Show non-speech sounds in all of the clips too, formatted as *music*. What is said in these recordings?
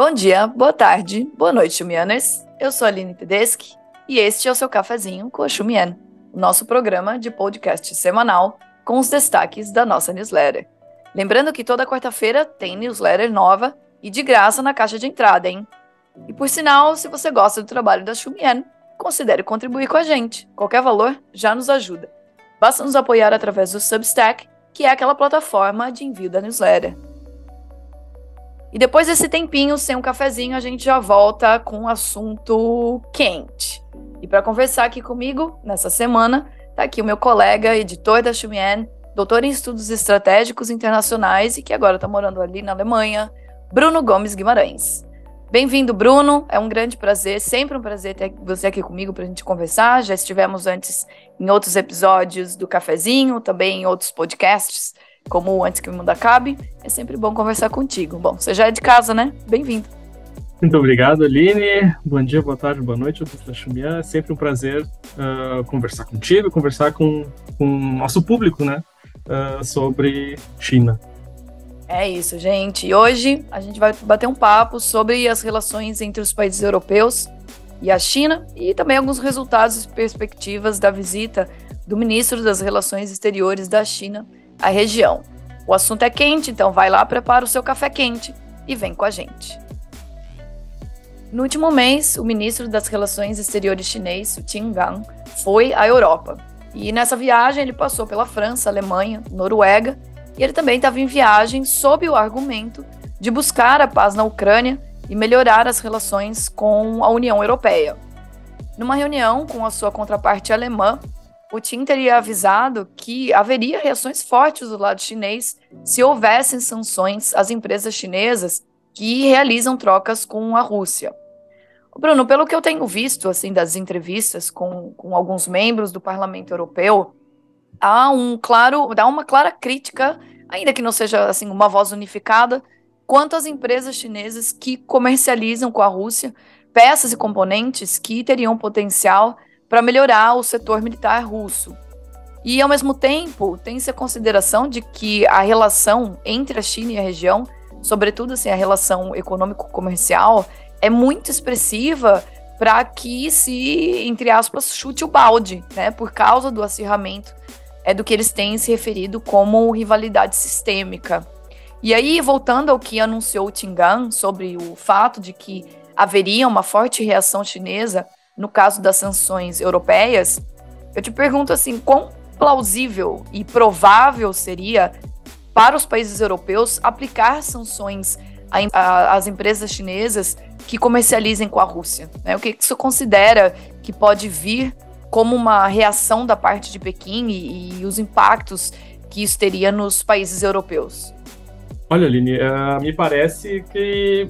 Bom dia, boa tarde, boa noite, Chumianers. Eu sou a Aline Tedeschi e este é o seu cafezinho com a Chumian, o nosso programa de podcast semanal com os destaques da nossa newsletter. Lembrando que toda quarta-feira tem newsletter nova e de graça na caixa de entrada, hein? E por sinal, se você gosta do trabalho da Xumian, considere contribuir com a gente. Qualquer valor já nos ajuda. Basta nos apoiar através do Substack, que é aquela plataforma de envio da newsletter. E depois desse tempinho sem um cafezinho, a gente já volta com um assunto quente. E para conversar aqui comigo nessa semana, tá aqui o meu colega, editor da Xumian, doutor em estudos estratégicos internacionais e que agora está morando ali na Alemanha, Bruno Gomes Guimarães. Bem-vindo, Bruno. É um grande prazer, sempre um prazer ter você aqui comigo para a gente conversar. Já estivemos antes em outros episódios do Cafezinho, também em outros podcasts, como Antes que o Mundo Acabe. É sempre bom conversar contigo. Bom, você já é de casa, né? Bem-vindo. Muito obrigado, Aline. Bom dia, boa tarde, boa noite. Eu sou Xumian. É sempre um prazer uh, conversar contigo, conversar com o nosso público, né? Uh, sobre China. É isso, gente. E hoje a gente vai bater um papo sobre as relações entre os países europeus e a China e também alguns resultados e perspectivas da visita do ministro das Relações Exteriores da China à região. O assunto é quente, então vai lá, prepara o seu café quente e vem com a gente. No último mês, o ministro das Relações Exteriores chinês, Qin Gang, foi à Europa. E nessa viagem ele passou pela França, Alemanha, Noruega e ele também estava em viagem sob o argumento de buscar a paz na Ucrânia e melhorar as relações com a União Europeia. Numa reunião com a sua contraparte alemã, Putin teria avisado que haveria reações fortes do lado chinês se houvessem sanções às empresas chinesas que realizam trocas com a Rússia. Bruno, pelo que eu tenho visto assim das entrevistas com, com alguns membros do Parlamento Europeu, há um claro, dá uma clara crítica, ainda que não seja assim uma voz unificada, quanto às empresas chinesas que comercializam com a Rússia peças e componentes que teriam potencial para melhorar o setor militar russo. E, ao mesmo tempo, tem-se a consideração de que a relação entre a China e a região, sobretudo assim, a relação econômico-comercial, é muito expressiva para que se, entre aspas, chute o balde, né, por causa do acirramento é do que eles têm se referido como rivalidade sistêmica. E aí, voltando ao que anunciou Tingan sobre o fato de que haveria uma forte reação chinesa no caso das sanções europeias, eu te pergunto assim, quão plausível e provável seria para os países europeus aplicar sanções às empresas chinesas que comercializem com a Rússia? Né? O que você considera que pode vir como uma reação da parte de Pequim e, e os impactos que isso teria nos países europeus? Olha, Aline, uh, me parece que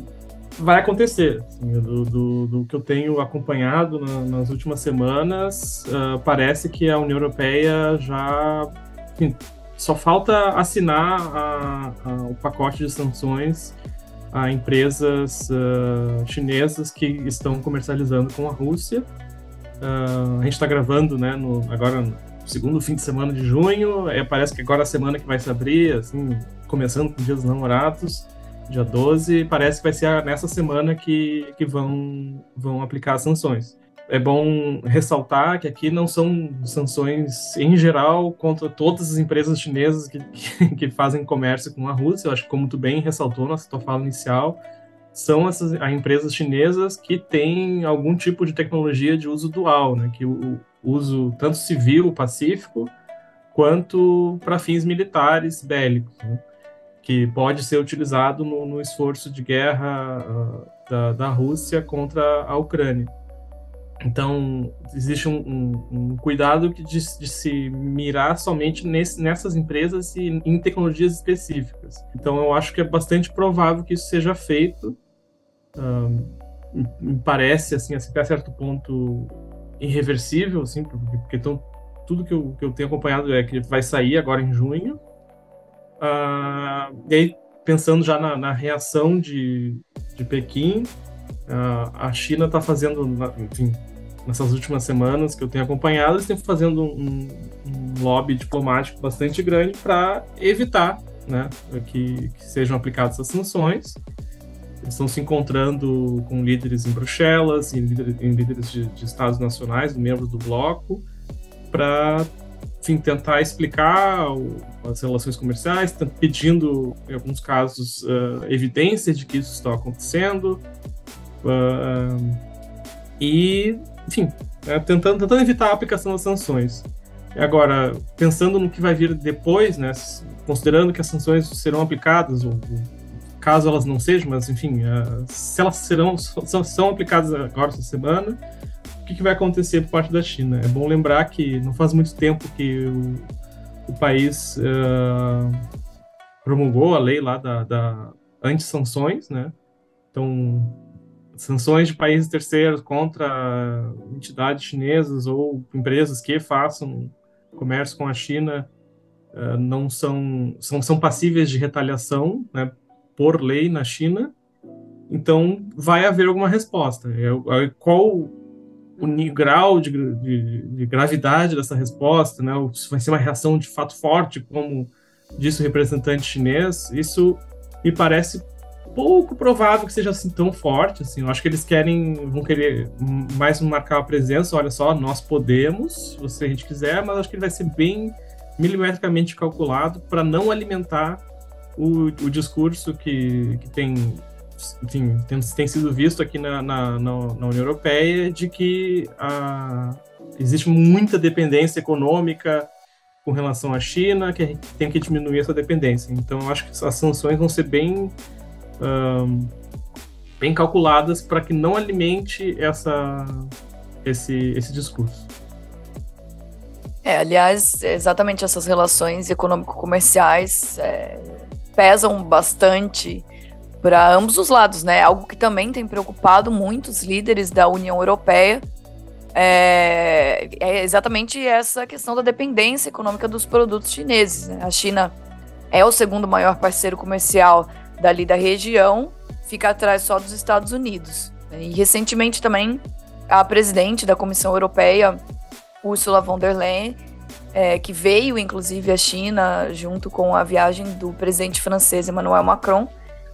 vai acontecer. Assim, do, do, do, que eu tenho acompanhado na, nas últimas semanas, uh, parece que a União Europeia já. Enfim, só falta assinar a, a, o pacote de sanções a empresas uh, chinesas que estão comercializando com a Rússia. Uh, a gente está gravando, né, no, agora no segundo fim de semana de junho. É, parece que agora é a semana que vai se abrir, assim, começando com o Dia dos Namorados, dia 12. Parece que vai ser nessa semana que, que vão, vão aplicar as sanções. É bom ressaltar que aqui não são sanções em geral contra todas as empresas chinesas que, que, *laughs* que fazem comércio com a Rússia. Eu acho que, como tu bem ressaltou na tua fala inicial, são essas as empresas chinesas que têm algum tipo de tecnologia de uso dual, né, que o, o uso tanto civil, pacífico, quanto para fins militares bélicos, né, que pode ser utilizado no, no esforço de guerra uh, da, da Rússia contra a Ucrânia. Então, existe um, um, um cuidado de, de, se mirar somente nesse, nessas empresas e em tecnologias específicas. Então, eu acho que é bastante provável que isso seja feito. Me parece, assim, até certo ponto, irreversível, assim, porque então, tudo que eu, que eu tenho acompanhado é que vai sair agora em junho. Uh, e aí, pensando já na, na reação de, de Pequim, uh, a China está fazendo, enfim, nessas últimas semanas que eu tenho acompanhado, eles estão fazendo um, um lobby diplomático bastante grande para evitar né, que, que, sejam aplicadas as sanções. Eles estão se encontrando com líderes em Bruxelas, em, líder, em líderes de, de, estados nacionais, membros do bloco, para tentar explicar as relações comerciais, pedindo, em alguns casos, uh, evidências de que isso está acontecendo. Uh, e, enfim, é, tentando, tentando evitar a aplicação das sanções. Agora, pensando no que vai vir depois, né, considerando que as sanções serão aplicadas, ou, caso elas não sejam, mas enfim, uh, se elas serão são, são, aplicadas agora essa semana, que, que, vai acontecer por parte da China? É bom lembrar que não faz muito tempo que o, o país uh, promulgou a lei lá da, da anti-sanções, né? Então, sanções de países terceiros contra entidades chinesas ou empresas que façam comércio com a China uh, não são, são, são passíveis de retaliação né, por lei na China, então vai haver alguma resposta. É, é, qual o grau de, de, de, gravidade dessa resposta, né? se vai ser uma reação de fato forte, como disse o representante chinês, isso me parece pouco provável que seja assim tão forte, assim. Eu acho que eles querem, vão querer mais marcar a presença. Olha só, nós podemos, se a gente quiser, mas acho que ele vai ser bem milimetricamente calculado para não alimentar o, o discurso que, que tem, enfim, tem, tem sido visto aqui na, na, na, União Europeia de que a, existe muita dependência econômica com relação à China, que tem que diminuir essa dependência. Então, eu acho que as sanções vão ser bem um, bem calculadas para que não alimente essa, esse, esse discurso. É, aliás, exatamente essas relações econômico-comerciais é, pesam bastante para ambos os lados, né? Algo que também tem preocupado muitos líderes da União Europeia é, é exatamente essa questão da dependência econômica dos produtos chineses. Né? A China é o segundo maior parceiro comercial dali da região, fica atrás só dos Estados Unidos. E recentemente também a presidente da Comissão Europeia, Ursula von der Leyen, é, que veio inclusive à China junto com a viagem do presidente francês Emmanuel Macron,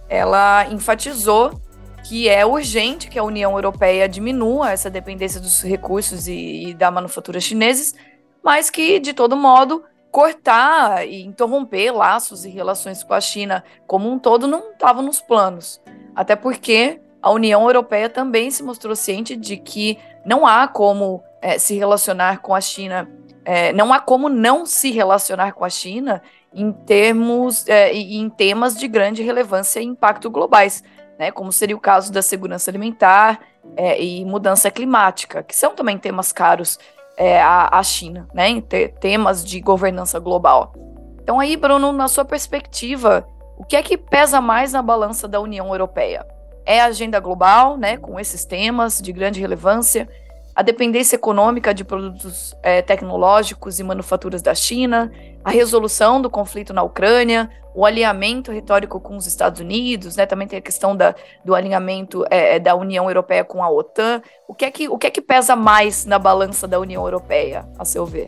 ela enfatizou que é urgente que a União Europeia diminua essa dependência dos recursos e, e da manufatura chineses, mas que, de todo modo, cortar e interromper laços e relações com a China como um todo não estava nos planos. Até porque a União Europeia também se mostrou ciente de que não há como é, se relacionar com a China, é, não há como não se relacionar com a China em termos é, em temas de grande relevância e impacto globais, né, como seria o caso da segurança alimentar é, e mudança climática, que são também temas caros é, a, a China, né, em temas de governança global. Então aí, Bruno, na sua perspectiva, o que é que pesa mais na balança da União Europeia? É a agenda global, né, com esses temas de grande relevância, a dependência econômica de produtos é, tecnológicos e manufaturas da China, a resolução do conflito na Ucrânia, o alinhamento retórico com os Estados Unidos, né? Também tem a questão da, do alinhamento é, é, da União Europeia com a OTAN. O que, é que, o que é que pesa mais na balança da União Europeia, a seu ver?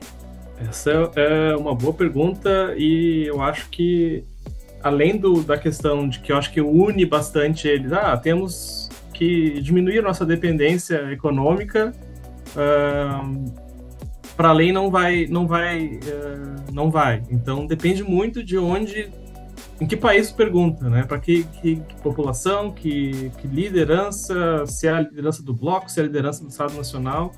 Essa é uma boa pergunta e eu acho que, além do, da questão de que eu acho que une bastante eles, ah, temos que diminuir nossa dependência econômica, uh, para além não vai, não vai, uh, não vai. Então depende muito de onde em que país pergunta, né? Para que, que, que, população, que, que, liderança, se é a liderança do bloco, se é a liderança do Estado Nacional.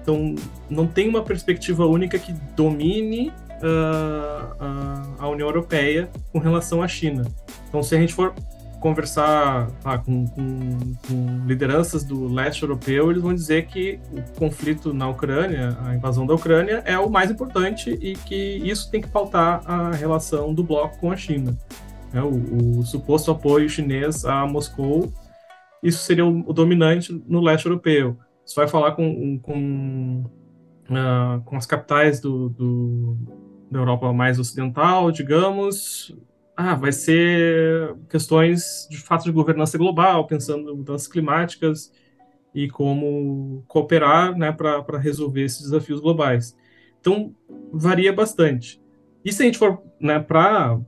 Então, não tem uma perspectiva única que domine uh, a União Europeia com relação à China. Então, se a gente for conversar ah, com, com, com, lideranças do leste europeu, eles vão dizer que o conflito na Ucrânia, a invasão da Ucrânia, é o mais importante e que isso tem que pautar a relação do bloco com a China. É, o, o, suposto apoio chinês a Moscou, isso seria o, o dominante no leste europeu. Você vai falar com, com, uh, com as capitais do, do, da Europa mais ocidental, digamos, ah, vai ser questões de fato de governança global, pensando em mudanças climáticas e como cooperar né, para resolver esses desafios globais. Então, varia bastante. E se a gente for né, para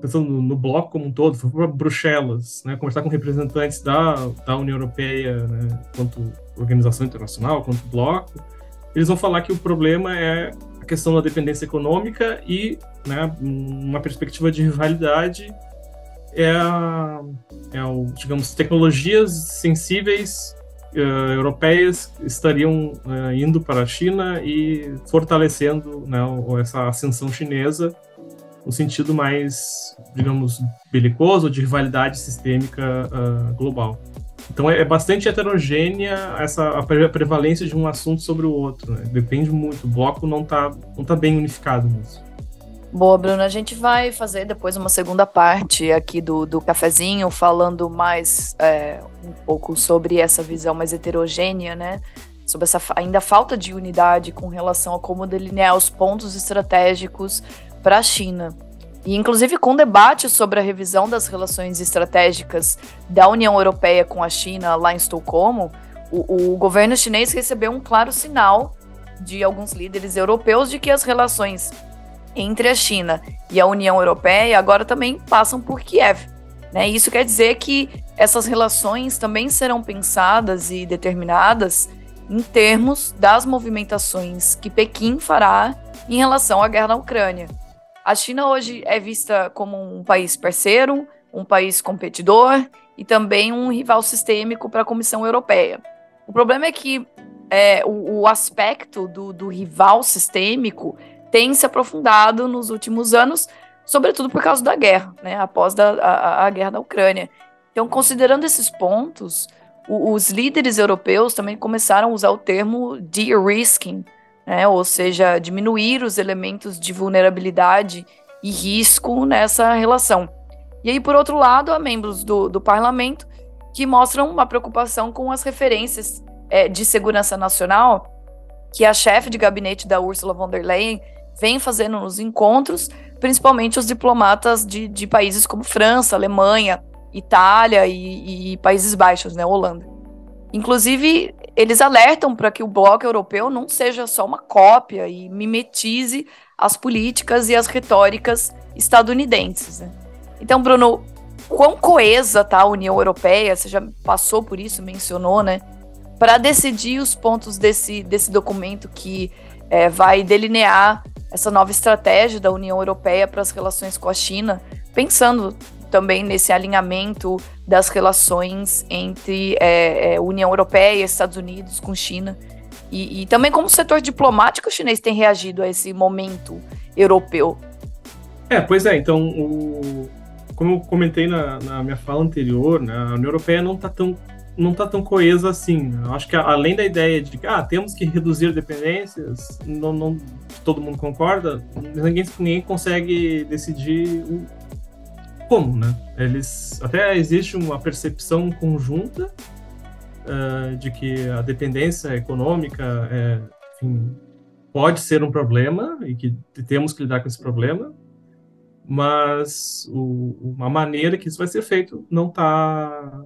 pensando no, bloco como um todo, foi para Bruxelas, né, conversar com representantes da, da União Europeia, né, quanto organização internacional, quanto bloco, eles vão falar que o problema é questão da dependência econômica e né, uma perspectiva de rivalidade é, a, é o, digamos, tecnologias sensíveis uh, europeias estariam uh, indo para a China e fortalecendo né, essa ascensão chinesa no sentido mais, digamos, belicoso, de rivalidade sistêmica uh, global. Então é, bastante heterogênea essa a prevalência de um assunto sobre o outro. Né? Depende muito. O bloco não está não tá bem unificado nisso. Boa, Bruna. A gente vai fazer depois uma segunda parte aqui do, do cafezinho, falando mais é, um pouco sobre essa visão mais heterogênea, né? Sobre essa ainda falta de unidade com relação a como delinear os pontos estratégicos para a China. E, inclusive, com debate sobre a revisão das relações estratégicas da União Europeia com a China lá em Estocolmo, o, o governo chinês recebeu um claro sinal de alguns líderes europeus de que as relações entre a China e a União Europeia agora também passam por Kiev. Né? Isso quer dizer que essas relações também serão pensadas e determinadas em termos das movimentações que Pequim fará em relação à guerra na Ucrânia. A China hoje é vista como um país parceiro, um país competidor e também um rival sistêmico para a Comissão Europeia. O problema é que é, o, o, aspecto do, do rival sistêmico tem se aprofundado nos últimos anos, sobretudo por causa da guerra, né, após da, a, a guerra da Ucrânia. Então, considerando esses pontos, o, os líderes europeus também começaram a usar o termo de-risking, né, ou seja, diminuir os elementos de vulnerabilidade e risco nessa relação. E aí, por outro lado, há membros do, do parlamento que mostram uma preocupação com as referências é, de segurança nacional que a chefe de gabinete da Ursula von der Leyen vem fazendo nos encontros, principalmente os diplomatas de, de países como França, Alemanha, Itália e, e Países Baixos, né, Holanda. Inclusive, eles alertam para que o bloco europeu não seja só uma cópia e mimetize as políticas e as retóricas estadunidenses. Né? Então, Bruno, quão coesa está a União Europeia? Você já passou por isso, mencionou, né? Para decidir os pontos desse, desse documento que é, vai delinear essa nova estratégia da União Europeia para as relações com a China, pensando também nesse alinhamento das relações entre é, é, União Europeia, Estados Unidos com China. E, e, também como o setor diplomático chinês tem reagido a esse momento europeu. É, pois é, então, o, como eu comentei na, na minha fala anterior, né, a União Europeia não está tão não está tão coesa assim. Eu acho que além da ideia de que ah, temos que reduzir dependências, não, não todo mundo concorda, ninguém, ninguém consegue decidir como, né? Eles até existe uma percepção conjunta uh, de que a dependência econômica é, enfim, pode ser um problema e que temos que lidar com esse problema, mas o, a maneira que isso vai ser feito não está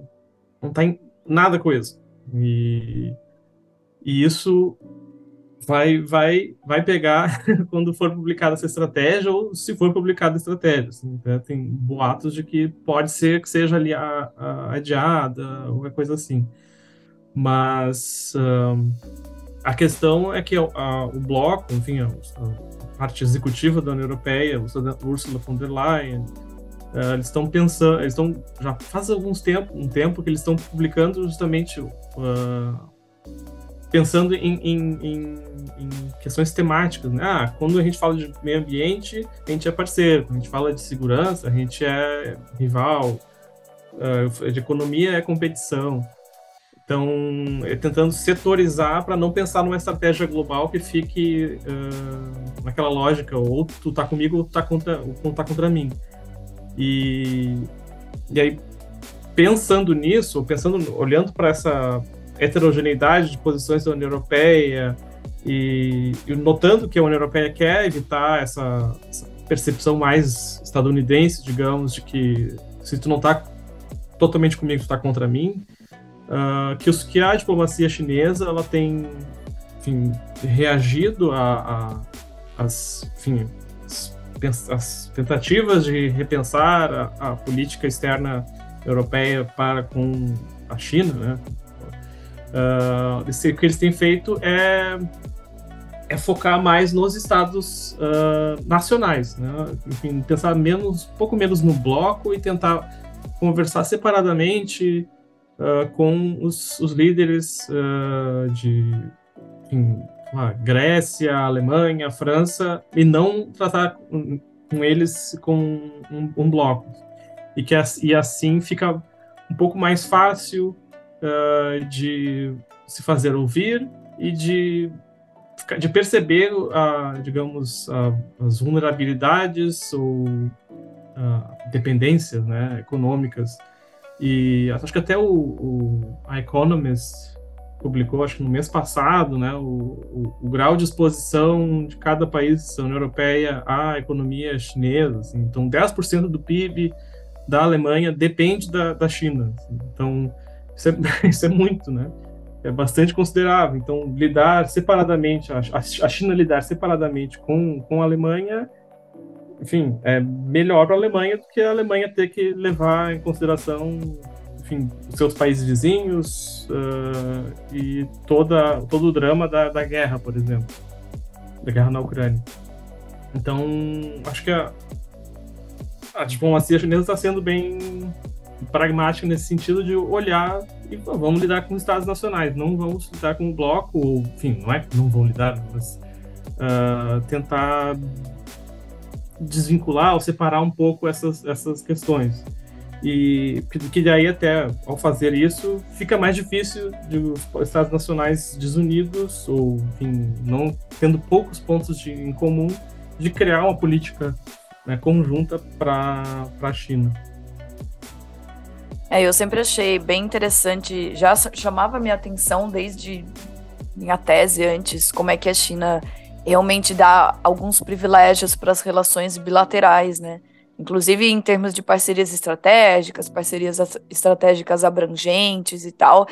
não tá nada coeso. E, e isso vai, vai, vai pegar *laughs* quando for publicada essa estratégia ou se for publicada a estratégia. Assim, né? Tem boatos de que pode ser que seja ali a, a adiada, qualquer coisa assim. Mas a questão é que a, a, o bloco, enfim, a, parte executiva da União Europeia, Ursula von der Leyen, Uh, eles estão pensando, eles estão já faz alguns tempo, um tempo que eles estão publicando justamente uh, pensando em, em, em, em, questões temáticas. Né? Ah, quando a gente fala de meio ambiente, a gente é parceiro. Quando a gente fala de segurança, a gente é rival. Uh, de economia é competição. Então, é tentando setorizar para não pensar numa estratégia global que fique naquela lógica, ou tu tá comigo ou tu tá contra, ou tá contra mim. E, e aí, pensando nisso, pensando, olhando para essa heterogeneidade de posições da União Europeia e, e, notando que a União Europeia quer evitar essa, essa, percepção mais estadunidense, digamos, de que se tu não está totalmente comigo, tu está contra mim, uh, que, os, que a diplomacia chinesa ela tem enfim, reagido a, a as, enfim, as tentativas de repensar a, a, política externa europeia para com a China, né? Uh, o que eles têm feito é, é focar mais nos estados uh, nacionais, né? Enfim, pensar menos, um pouco menos no bloco e tentar conversar separadamente uh, com os, os líderes de enfim, Grécia, Alemanha, França, e não tratar com, com eles com um, um, bloco. E, que, e assim fica um pouco mais fácil uh, de se fazer ouvir e de, de perceber, uh, digamos, uh, as vulnerabilidades ou dependências né, econômicas. E acho que até o, o a Economist publicou, acho que no mês passado, né, o, o, o, grau de exposição de cada país da União Europeia à economia chinesa. Assim. Então, 10% do PIB da Alemanha depende da, da China. Assim. Então, isso é, *laughs* isso é muito, né? É bastante considerável. Então, lidar separadamente, a, China lidar separadamente com, com a Alemanha, enfim, é melhor para a Alemanha do que a Alemanha ter que levar em consideração, enfim, os seus países vizinhos uh, e toda, todo o drama da, da guerra, por exemplo, da guerra na Ucrânia. Então, acho que a, a diplomacia chinesa está sendo bem pragmática nesse sentido de olhar e pô, vamos lidar com os estados nacionais, não vamos lidar com o bloco, ou, enfim, não é que não vão lidar, mas uh, tentar desvincular ou separar um pouco essas, essas questões. E que daí até ao fazer isso fica mais difícil de os estados nacionais desunidos ou enfim não tendo poucos pontos de, em comum de criar uma política né, conjunta para a China. É, eu sempre achei bem interessante, já chamava minha atenção desde minha tese antes, como é que a China realmente dá alguns privilégios para as relações bilaterais, né? Inclusive em termos de parcerias estratégicas, parcerias estratégicas abrangentes e tal,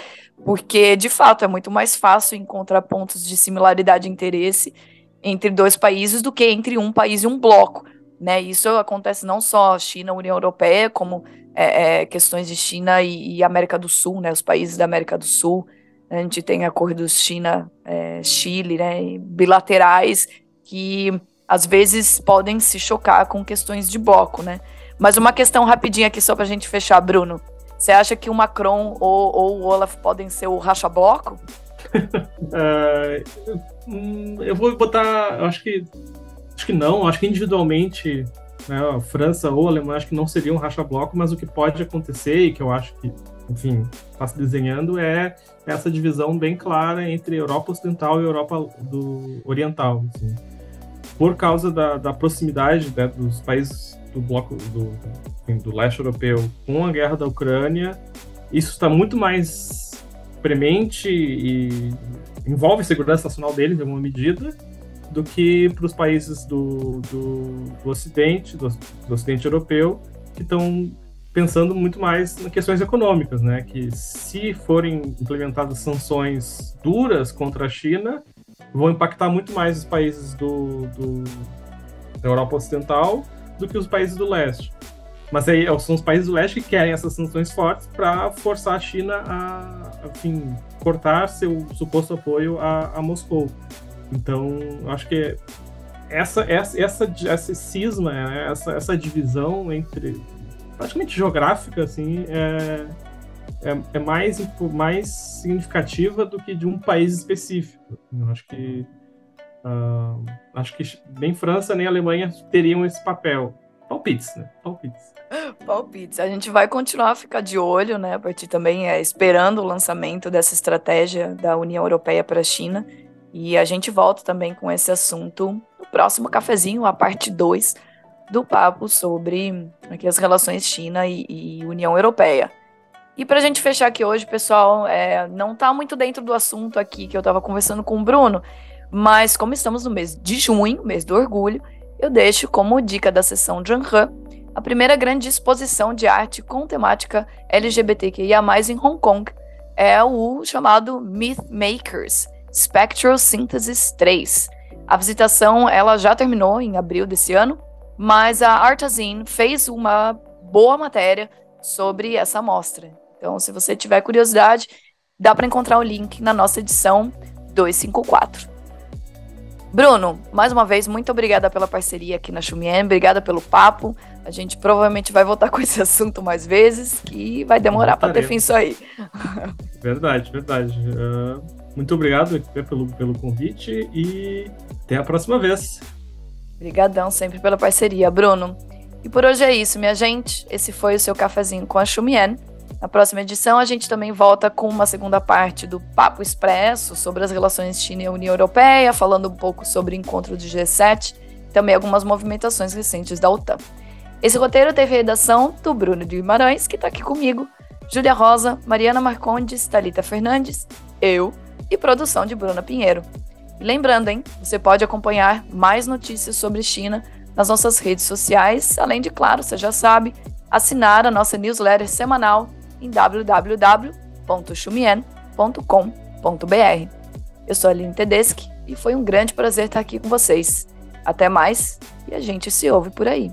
porque de fato é muito mais fácil encontrar pontos de similaridade de interesse entre dois países do que entre um país e um bloco. Né? Isso acontece não só China, União Europeia, como é, é, questões de China e, e, América do Sul, né, os países da América do Sul. A gente tem acordos China-Chile, é, né, bilaterais, que às vezes podem se chocar com questões de bloco. Né? Mas uma questão rapidinha aqui só para a gente fechar, Bruno. Você acha que o Macron ou, ou o Olaf podem ser o racha-bloco? *laughs* uh, eu vou botar, acho que acho que não, acho que individualmente né, a França ou a Alemanha acho que não seriam um racha-bloco, mas o que pode acontecer e que eu acho que, enfim, está se desenhando é essa divisão bem clara entre Europa Ocidental e Europa do Oriental. Assim. Por causa da, da proximidade né, dos países do bloco do, enfim, do leste europeu com a guerra da Ucrânia, isso está muito mais premente e envolve segurança nacional deles em alguma medida do que para os países do, do, do Ocidente, do, do, Ocidente europeu, que estão pensando muito mais em questões econômicas, né? Que se forem implementadas sanções duras contra a China, vão impactar muito mais os países do, do da Europa Ocidental do que os países do leste. Mas aí são os países do leste que querem essas sanções fortes para forçar a China a, enfim, cortar seu suposto apoio a, a Moscou. Então, acho que essa, essa, essa, cisma, né, essa, essa divisão entre praticamente geográfica, assim, é, é, é, mais, mais significativa do que de um país específico. Eu acho que uh, acho que nem França nem Alemanha teriam esse papel. Palpites, né? Palpites. Palpites. A gente vai continuar a ficar de olho, né? A partir também é, esperando o lançamento dessa estratégia da União Europeia para a China e a gente volta também com esse assunto no próximo cafezinho, a parte 2 do papo sobre aqui, as relações China e, e União Europeia. E para a gente fechar aqui hoje, pessoal, é, não está muito dentro do assunto aqui que eu estava conversando com o Bruno, mas como estamos no mês de junho, mês do orgulho, eu deixo como dica da sessão Janhan a primeira grande exposição de arte com temática LGBTQIA+, em Hong Kong. É o chamado Myth Makers, Spectral Synthesis 3. A visitação ela já terminou em abril desse ano, mas a Artazine fez uma boa matéria sobre essa amostra. Então, se você tiver curiosidade, dá para encontrar o link na nossa edição 254. Bruno, mais uma vez, muito obrigada pela parceria aqui na Chumien, obrigada pelo papo. A gente provavelmente vai voltar *laughs* com esse assunto mais vezes, que vai demorar para ter fim isso aí. Verdade, verdade. Uh, muito obrigado pelo, pelo convite e até a próxima vez. Obrigadão sempre pela parceria, Bruno. E por hoje é isso, minha gente. Esse foi o seu cafezinho com a Chumien. Na próxima edição, a gente também volta com uma segunda parte do Papo Expresso sobre as relações China e União Europeia, falando um pouco sobre o encontro do G7 e também algumas movimentações recentes da OTAN. Esse roteiro teve redação do Bruno de Guimarães, que está aqui comigo, Júlia Rosa, Mariana Marcondes, Talita Fernandes, eu e produção de Bruna Pinheiro. E lembrando, hein, você pode acompanhar mais notícias sobre China nas nossas redes sociais, além de, claro, você já sabe, assinar a nossa newsletter semanal em www.chumien.com.br. Eu sou a Aline Tedeschi e foi um grande prazer estar aqui com vocês. Até mais e a gente se ouve por aí.